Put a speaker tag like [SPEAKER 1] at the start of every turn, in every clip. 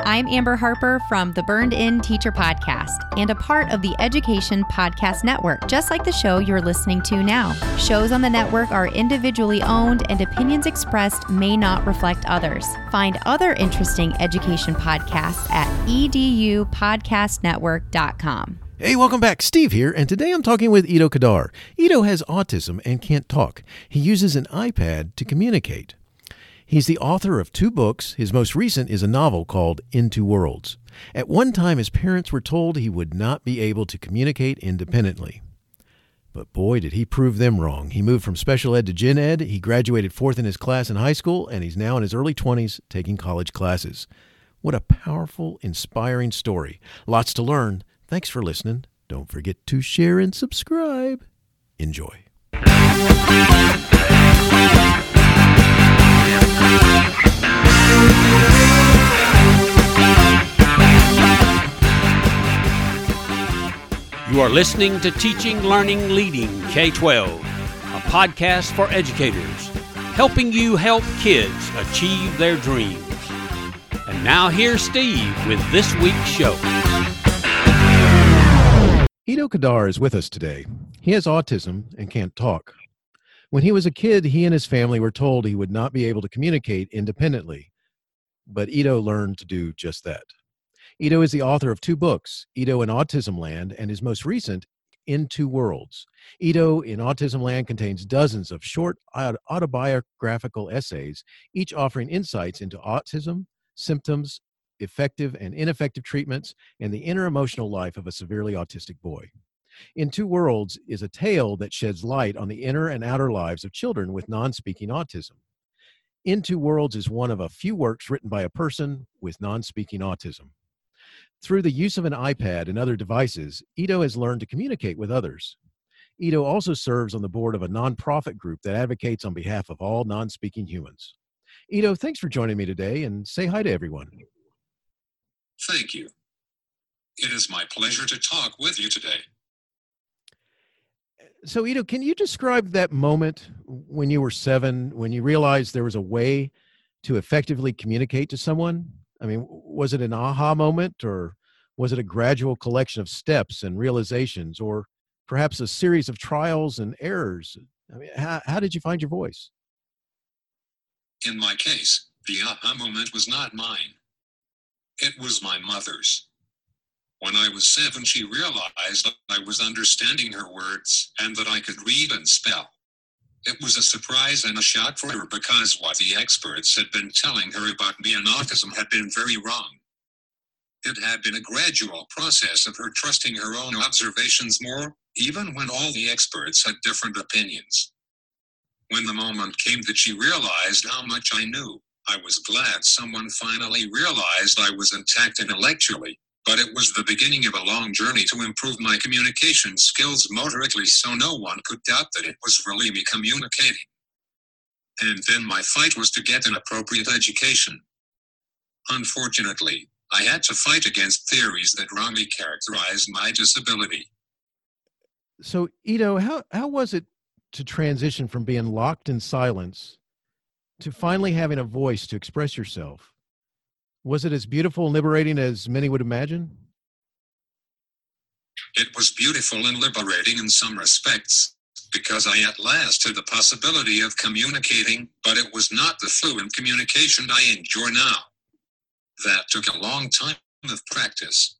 [SPEAKER 1] I'm Amber Harper from the Burned In Teacher Podcast and a part of the Education Podcast Network, just like the show you're listening to now. Shows on the network are individually owned and opinions expressed may not reflect others. Find other interesting education podcasts at edupodcastnetwork.com.
[SPEAKER 2] Hey, welcome back. Steve here, and today I'm talking with Ido Kedar. Ido has autism and can't talk. He uses an iPad to communicate. He's the author of two books. His most recent is a novel called In Two Worlds. At one time, his parents were told he would not be able to communicate independently. But boy, did he prove them wrong. He moved from special ed to gen ed, he graduated fourth in his class in high school, and he's now in his early 20s taking college classes. What a powerful, inspiring story. Lots to learn. Thanks for listening. Don't forget to share and subscribe. Enjoy.
[SPEAKER 3] You are listening to Teaching, Learning, Leading K 12, a podcast for educators, helping you help kids achieve their dreams. And now here's Steve with this week's show.
[SPEAKER 2] Ido Kedar is with us today. He has autism and can't talk. When he was a kid, he and his family were told he would not be able to communicate independently. But Ido learned to do just that. Ido is the author of two books, Ido in Autism Land, and his most recent, In Two Worlds. Ido in Autism Land contains dozens of short autobiographical essays, each offering insights into autism, symptoms, effective and ineffective treatments, and the inner emotional life of a severely autistic boy. In Two Worlds is a tale that sheds light on the inner and outer lives of children with non speaking autism. In Two Worlds is one of a few works written by a person with non speaking autism. Through the use of an iPad and other devices, Ido has learned to communicate with others. Ido also serves on the board of a nonprofit group that advocates on behalf of all non speaking humans. Ido, thanks for joining me today and say hi to everyone.
[SPEAKER 4] Thank you. It is my pleasure to talk with you today.
[SPEAKER 2] So, Ido, can you describe that moment when you were seven, when you realized there was a way to effectively communicate to someone? I mean, was it an aha moment or was it a gradual collection of steps and realizations or perhaps a series of trials and errors? I mean, how, how did you find your voice?
[SPEAKER 4] In my case, the aha moment was not mine. It was my mother's. When I was seven, she realized I was understanding her words and that I could read and spell. It was a surprise and a shock for her because what the experts had been telling her about me and autism had been very wrong. It had been a gradual process of her trusting her own observations more, even when all the experts had different opinions. When the moment came that she realized how much I knew, I was glad someone finally realized I was intact intellectually, but it was the beginning of a long journey to improve my communication skills motorically so no one could doubt that it was really me communicating. And then my fight was to get an appropriate education. Unfortunately, I had to fight against theories that wrongly characterized my disability.
[SPEAKER 2] So, Ido, how, how was it to transition from being locked in silence to finally having a voice to express yourself? Was it as beautiful and liberating as many would imagine?
[SPEAKER 4] It was beautiful and liberating in some respects, because I at last had the possibility of communicating, but it was not the fluent communication I enjoy now. That took a long time of practice.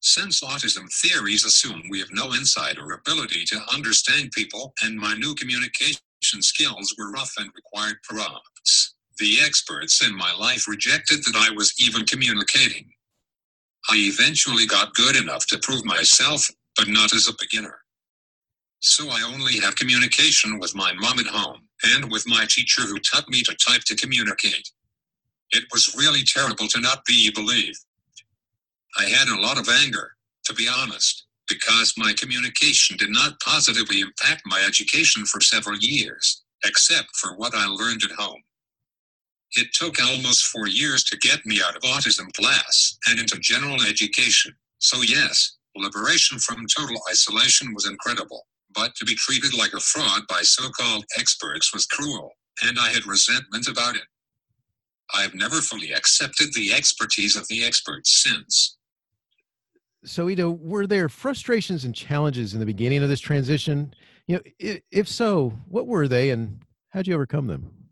[SPEAKER 4] Since autism theories assume we have no insight or ability to understand people, and my new communication skills were rough and required prompts. The experts in my life rejected that I was even communicating. I eventually got good enough to prove myself, but not as a beginner. So I only have communication with my mom at home and with my teacher who taught me to type to communicate. It was really terrible to not be believed. I had a lot of anger, to be honest, because my communication did not positively impact my education for several years, except for what I learned at home. It took almost four years to get me out of autism class and into general education. So, yes, liberation from total isolation was incredible, but to be treated like a fraud by so called experts was cruel, and I had resentment about it. I've never fully accepted the expertise of the experts since.
[SPEAKER 2] So, Ido, were there frustrations and challenges in the beginning of this transition? You know, if so, what were they and how'd you overcome them?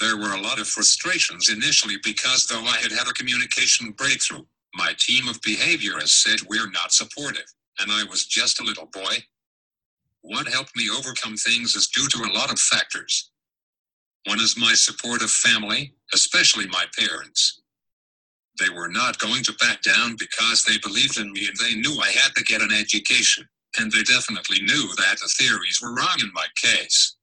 [SPEAKER 4] There were a lot of frustrations initially because though I had had a communication breakthrough, my team of behaviorists said we're not supportive, and I was just a little boy. What helped me overcome things is due to a lot of factors. One is my supportive family, especially my parents. They were not going to back down because they believed in me and they knew I had to get an education, and they definitely knew that the theories were wrong in my case.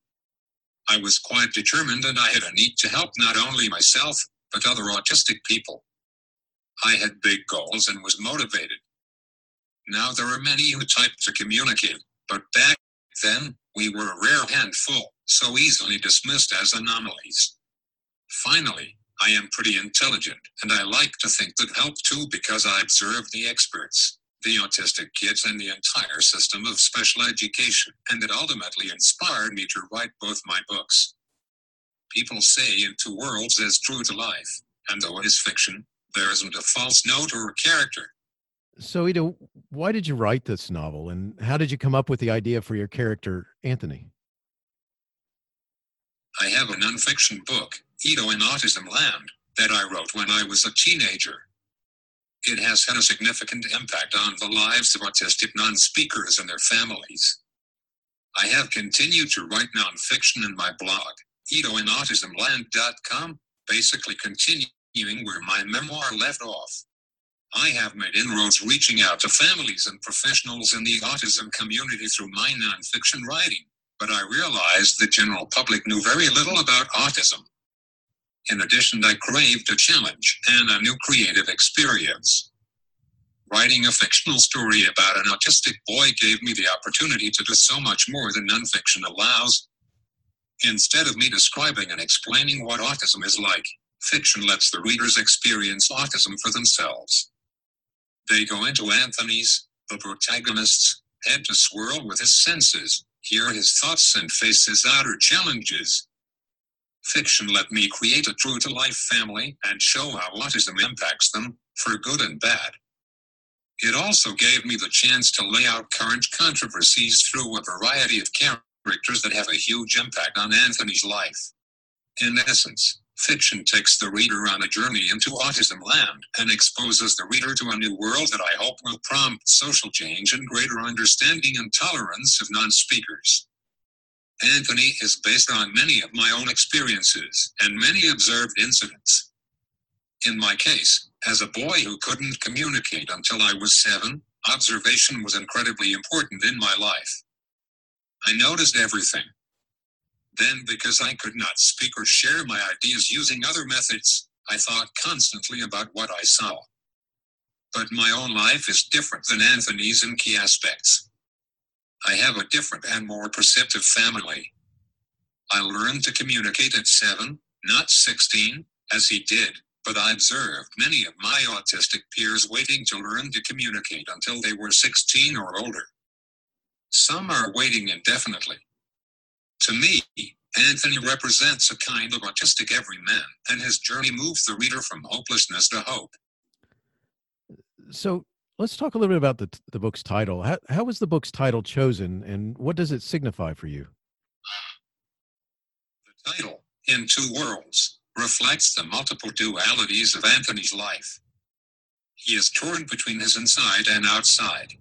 [SPEAKER 4] I was quite determined and I had a need to help not only myself, but other autistic people. I had big goals and was motivated. Now there are many who type to communicate, but back then we were a rare handful, so easily dismissed as anomalies. Finally, I am pretty intelligent, and I like to think that helped too because I observed the experts, the autistic kids, and the entire system of special education, and it ultimately inspired me to write both my books. People say In Two Worlds is true to life, and though it is fiction, there isn't a false note or a character.
[SPEAKER 2] So, Ido, why did you write this novel, and how did you come up with the idea for your character, Anthony?
[SPEAKER 4] I have a nonfiction book, Ido in Autism Land, that I wrote when I was a teenager. It has had a significant impact on the lives of autistic non speakers and their families. I have continued to write nonfiction in my blog, IdoInAutismLand.com, basically continuing where my memoir left off. I have made inroads reaching out to families and professionals in the autism community through my nonfiction writing, but I realized the general public knew very little about autism. In addition, I craved a challenge and a new creative experience. Writing a fictional story about an autistic boy gave me the opportunity to do so much more than nonfiction allows. Instead of me describing and explaining what autism is like, fiction lets the readers experience autism for themselves. They go into Anthony's, the protagonist's, head to swirl with his senses, hear his thoughts, and face his outer challenges. Fiction let me create a true to life family and show how autism impacts them, for good and bad. It also gave me the chance to lay out current controversies through a variety of characters that have a huge impact on Anthony's life. In essence, Fiction takes the reader on a journey into autism land and exposes the reader to a new world that I hope will prompt social change and greater understanding and tolerance of non speakers. Anthony is based on many of my own experiences and many observed incidents. In my case, as a boy who couldn't communicate until I was seven, observation was incredibly important in my life. I noticed everything then, because I could not speak or share my ideas using other methods, I thought constantly about what I saw. But my own life is different than Anthony's in key aspects. I have a different and more perceptive family. I learned to communicate at seven, not 16, as he did, but I observed many of my autistic peers waiting to learn to communicate until they were 16 or older. Some are waiting indefinitely, to me, Anthony represents a kind of autistic everyman, and his journey moves the reader from hopelessness to hope.
[SPEAKER 2] So let's talk a little bit about the, the book's title. How, how was the book's title chosen, and what does it signify for you?
[SPEAKER 4] The title, In Two Worlds, reflects the multiple dualities of Anthony's life. He is torn between his inside and outside.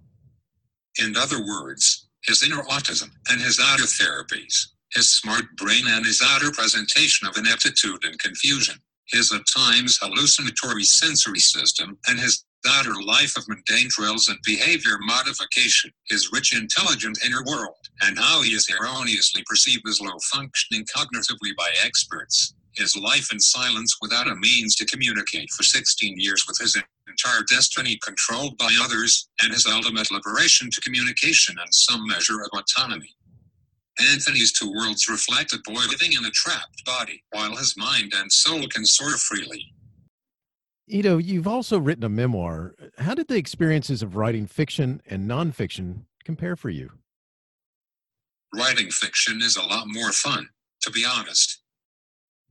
[SPEAKER 4] In other words, his inner autism and his outer therapies his smart brain and his outer presentation of ineptitude and confusion, his at times hallucinatory sensory system, and his outer life of mundane drills and behavior modification, his rich intelligent inner world, and how he is erroneously perceived as low functioning cognitively by experts, his life in silence without a means to communicate for 16 years with his entire destiny controlled by others, and his ultimate liberation to communication and some measure of autonomy. Anthony's two worlds reflect a boy living in a trapped body, while his mind and soul can soar freely.
[SPEAKER 2] Ido, you've also written a memoir. How did the experiences of writing fiction and nonfiction compare for you?
[SPEAKER 4] Writing fiction is a lot more fun, to be honest.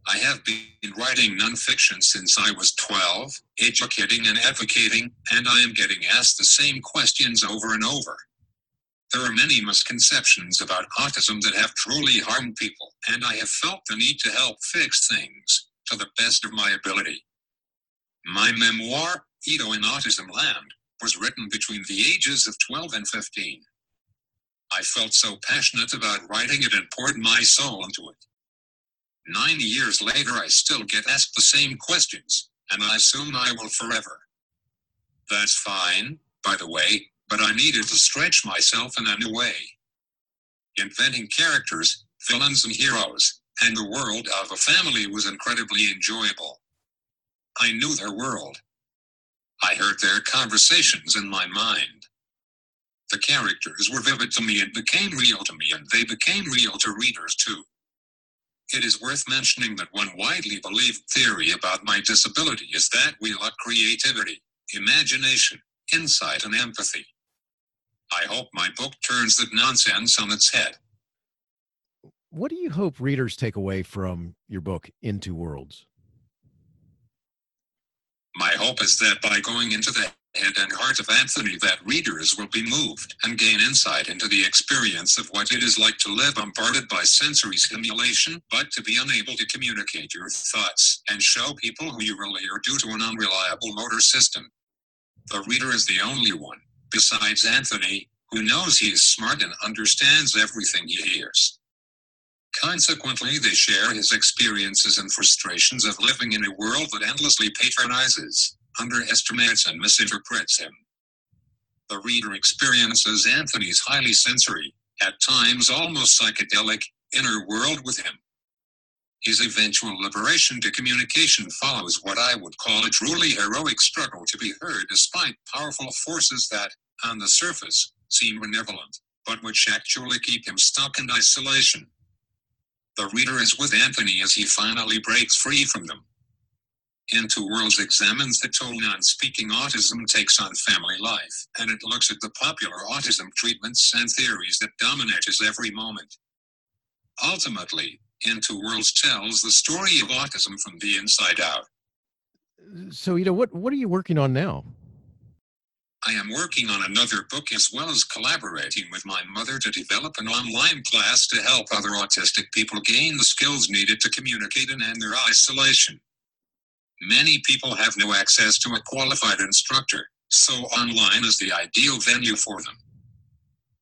[SPEAKER 4] I have been writing nonfiction since I was 12, educating and advocating, and I am getting asked the same questions over and over. There are many misconceptions about autism that have truly harmed people, and I have felt the need to help fix things to the best of my ability. My memoir, Ido in Autism Land, was written between the ages of 12 and 15. I felt so passionate about writing it and poured my soul into it. Nine years later, I still get asked the same questions, and I assume I will forever. That's fine, by the way, but I needed to stretch myself in a new way. Inventing characters, villains, and heroes, and the world of a family was incredibly enjoyable. I knew their world. I heard their conversations in my mind. The characters were vivid to me and became real to me, and they became real to readers too. It is worth mentioning that one widely believed theory about my disability is that we lack creativity, imagination, insight, and empathy. I hope my book turns that nonsense on its head.
[SPEAKER 2] What do you hope readers take away from your book, In Two Worlds?
[SPEAKER 4] My hope is that by going into the head and heart of Anthony that readers will be moved and gain insight into the experience of what it is like to live bombarded by sensory stimulation, but to be unable to communicate your thoughts and show people who you really are due to an unreliable motor system. The reader is the only one, besides Anthony, who knows he is smart and understands everything he hears. Consequently, they share his experiences and frustrations of living in a world that endlessly patronizes, underestimates, and misinterprets him. The reader experiences Anthony's highly sensory, at times almost psychedelic, inner world with him. His eventual liberation to communication follows what I would call a truly heroic struggle to be heard despite powerful forces that, on the surface, seem benevolent, but which actually keep him stuck in isolation. The reader is with Anthony as he finally breaks free from them. In Two Worlds examines the toll non speaking autism takes on family life, and it looks at the popular autism treatments and theories that dominate his every moment. Ultimately, In Two Worlds tells the story of autism from the inside out.
[SPEAKER 2] So, you know, what, what are you working on now?
[SPEAKER 4] I am working on another book as well as collaborating with my mother to develop an online class to help other autistic people gain the skills needed to communicate and end their isolation. Many people have no access to a qualified instructor, so online is the ideal venue for them.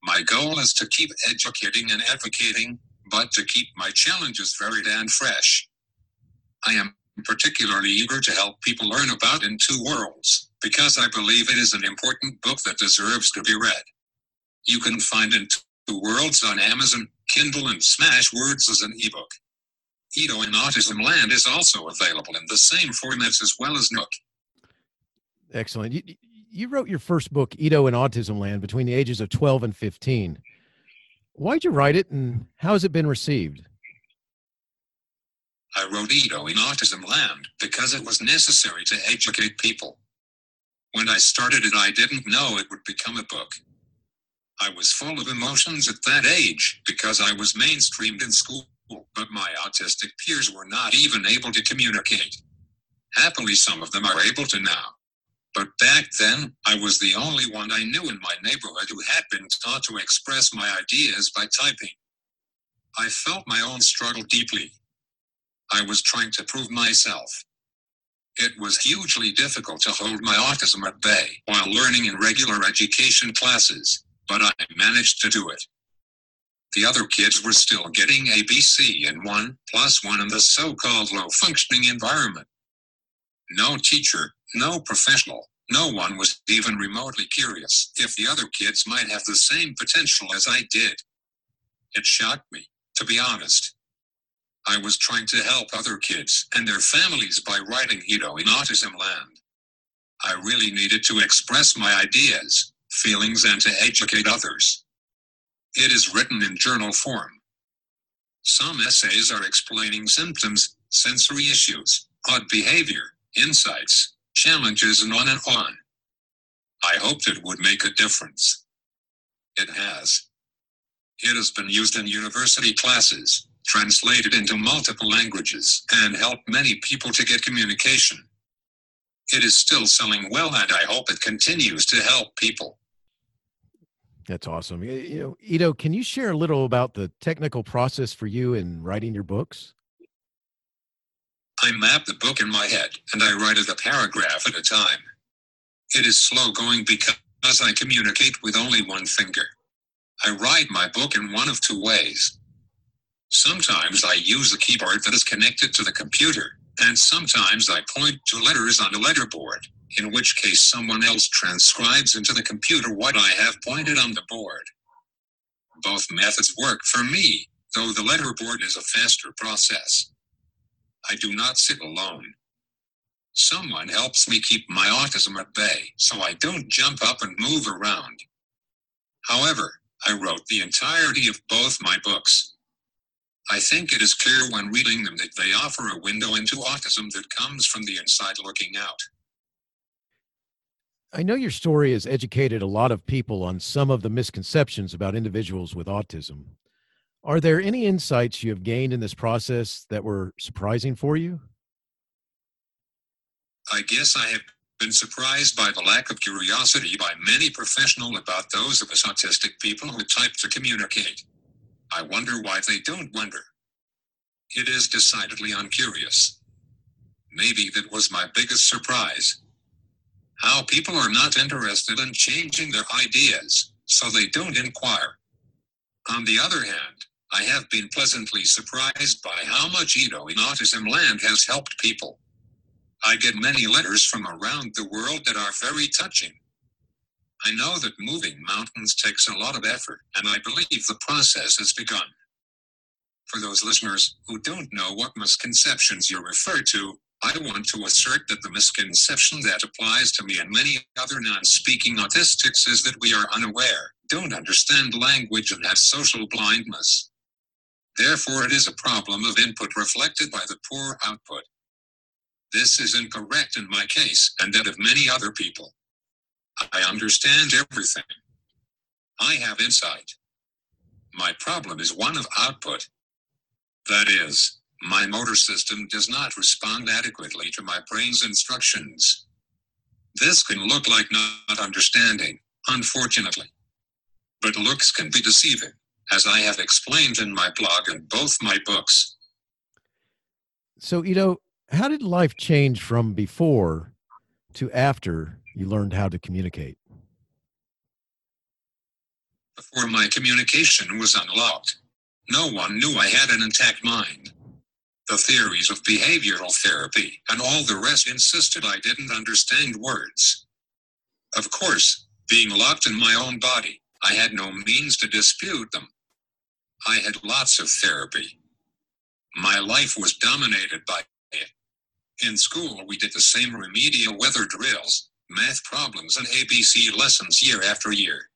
[SPEAKER 4] My goal is to keep educating and advocating, but to keep my challenges varied and fresh. I am particularly eager to help people learn about In Two Worlds, because I believe it is an important book that deserves to be read. You can find In Two Worlds on Amazon, Kindle, and Smashwords as an ebook. Ido in Autism Land is also available in the same formats as well as Nook.
[SPEAKER 2] Excellent. You, you wrote your first book, Ido in Autism Land, between the ages of 12 and 15. Why'd you write it and how has it been received?
[SPEAKER 4] I wrote Ido in Autism Land because it was necessary to educate people. When I started it, I didn't know it would become a book. I was full of emotions at that age because I was mainstreamed in school but my autistic peers were not even able to communicate. Happily, some of them are able to now. But back then, I was the only one I knew in my neighborhood who had been taught to express my ideas by typing. I felt my own struggle deeply. I was trying to prove myself. It was hugely difficult to hold my autism at bay while learning in regular education classes, but I managed to do it. The other kids were still getting ABC and 1 plus 1 in the so called low functioning environment. No teacher, no professional, no one was even remotely curious if the other kids might have the same potential as I did. It shocked me, to be honest. I was trying to help other kids and their families by writing Ido in Autism Land. I really needed to express my ideas, feelings, and to educate others. It is written in journal form. Some essays are explaining symptoms, sensory issues, odd behavior, insights, challenges, and on and on. I hoped it would make a difference. It has. It has been used in university classes, translated into multiple languages, and helped many people to get communication. It is still selling well, and I hope it continues to help people.
[SPEAKER 2] That's awesome. You know, Ido, can you share a little about the technical process for you in writing your books?
[SPEAKER 4] I map the book in my head and I write it a paragraph at a time. It is slow going because I communicate with only one finger. I write my book in one of two ways. Sometimes I use the keyboard that is connected to the computer, and sometimes I point to letters on a letterboard in which case someone else transcribes into the computer what I have pointed on the board. Both methods work for me, though the letterboard is a faster process. I do not sit alone. Someone helps me keep my autism at bay so I don't jump up and move around. However, I wrote the entirety of both my books. I think it is clear when reading them that they offer a window into autism that comes from the inside looking out.
[SPEAKER 2] I know your story has educated a lot of people on some of the misconceptions about individuals with autism. Are there any insights you have gained in this process that were surprising for you?
[SPEAKER 4] I guess I have been surprised by the lack of curiosity by many professionals about those of us autistic people who type to communicate. I wonder why they don't wonder. It is decidedly uncurious. Maybe that was my biggest surprise how people are not interested in changing their ideas, so they don't inquire. On the other hand, I have been pleasantly surprised by how much Ido in Autism Land has helped people. I get many letters from around the world that are very touching. I know that moving mountains takes a lot of effort, and I believe the process has begun. For those listeners who don't know what misconceptions you refer to, I want to assert that the misconception that applies to me and many other non speaking autistics is that we are unaware, don't understand language, and have social blindness. Therefore, it is a problem of input reflected by the poor output. This is incorrect in my case and that of many other people. I understand everything. I have insight. My problem is one of output. That is, my motor system does not respond adequately to my brain's instructions. This can look like not understanding, unfortunately. But looks can be deceiving, as I have explained in my blog and both my books.
[SPEAKER 2] So, you know, how did life change from before to after you learned how to communicate?
[SPEAKER 4] Before my communication was unlocked, no one knew I had an intact mind. The theories of behavioral therapy and all the rest insisted I didn't understand words. Of course, being locked in my own body, I had no means to dispute them. I had lots of therapy. My life was dominated by it. In school, we did the same remedial weather drills, math problems, and ABC lessons year after year.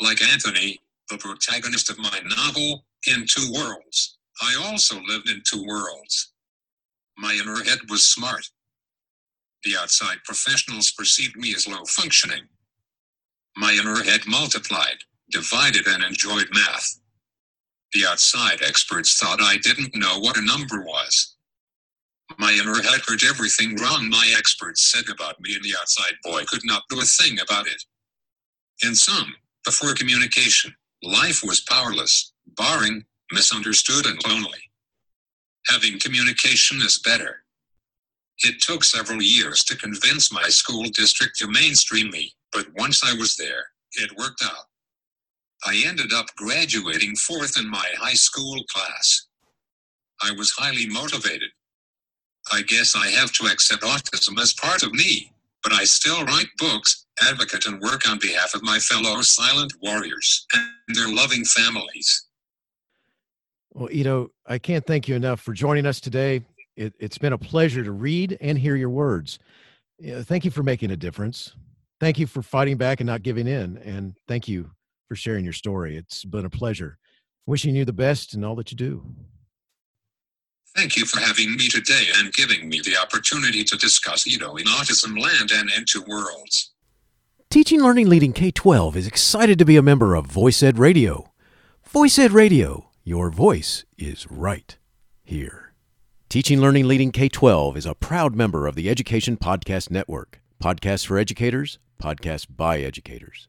[SPEAKER 4] Like Anthony, the protagonist of my novel, In Two Worlds, I also lived in two worlds. My inner head was smart. The outside professionals perceived me as low functioning. My inner head multiplied, divided, and enjoyed math. The outside experts thought I didn't know what a number was. My inner head heard everything wrong my experts said about me, and the outside boy could not do a thing about it. In sum, before communication, life was powerless, barring misunderstood and lonely. Having communication is better. It took several years to convince my school district to mainstream me, but once I was there, it worked out. I ended up graduating fourth in my high school class. I was highly motivated. I guess I have to accept autism as part of me, but I still write books, advocate, and work on behalf of my fellow silent warriors and their loving families.
[SPEAKER 2] Well, Ido, I can't thank you enough for joining us today. It, has been a pleasure to read and hear your words. thank you for making a difference. Thank you for fighting back and not giving in. And thank you for sharing your story. It's been a pleasure. Wishing you the best in all that you do.
[SPEAKER 4] Thank you for having me today and giving me the opportunity to discuss Ido in Autism Land and In Two Worlds.
[SPEAKER 2] Teaching Learning Leading K 12 is excited to be a member of Voice Ed Radio. Voice Ed Radio Your voice is right here. Teaching, Learning, Leading K 12 is a proud member of the Education Podcast Network. Podcasts for educators, podcasts by educators.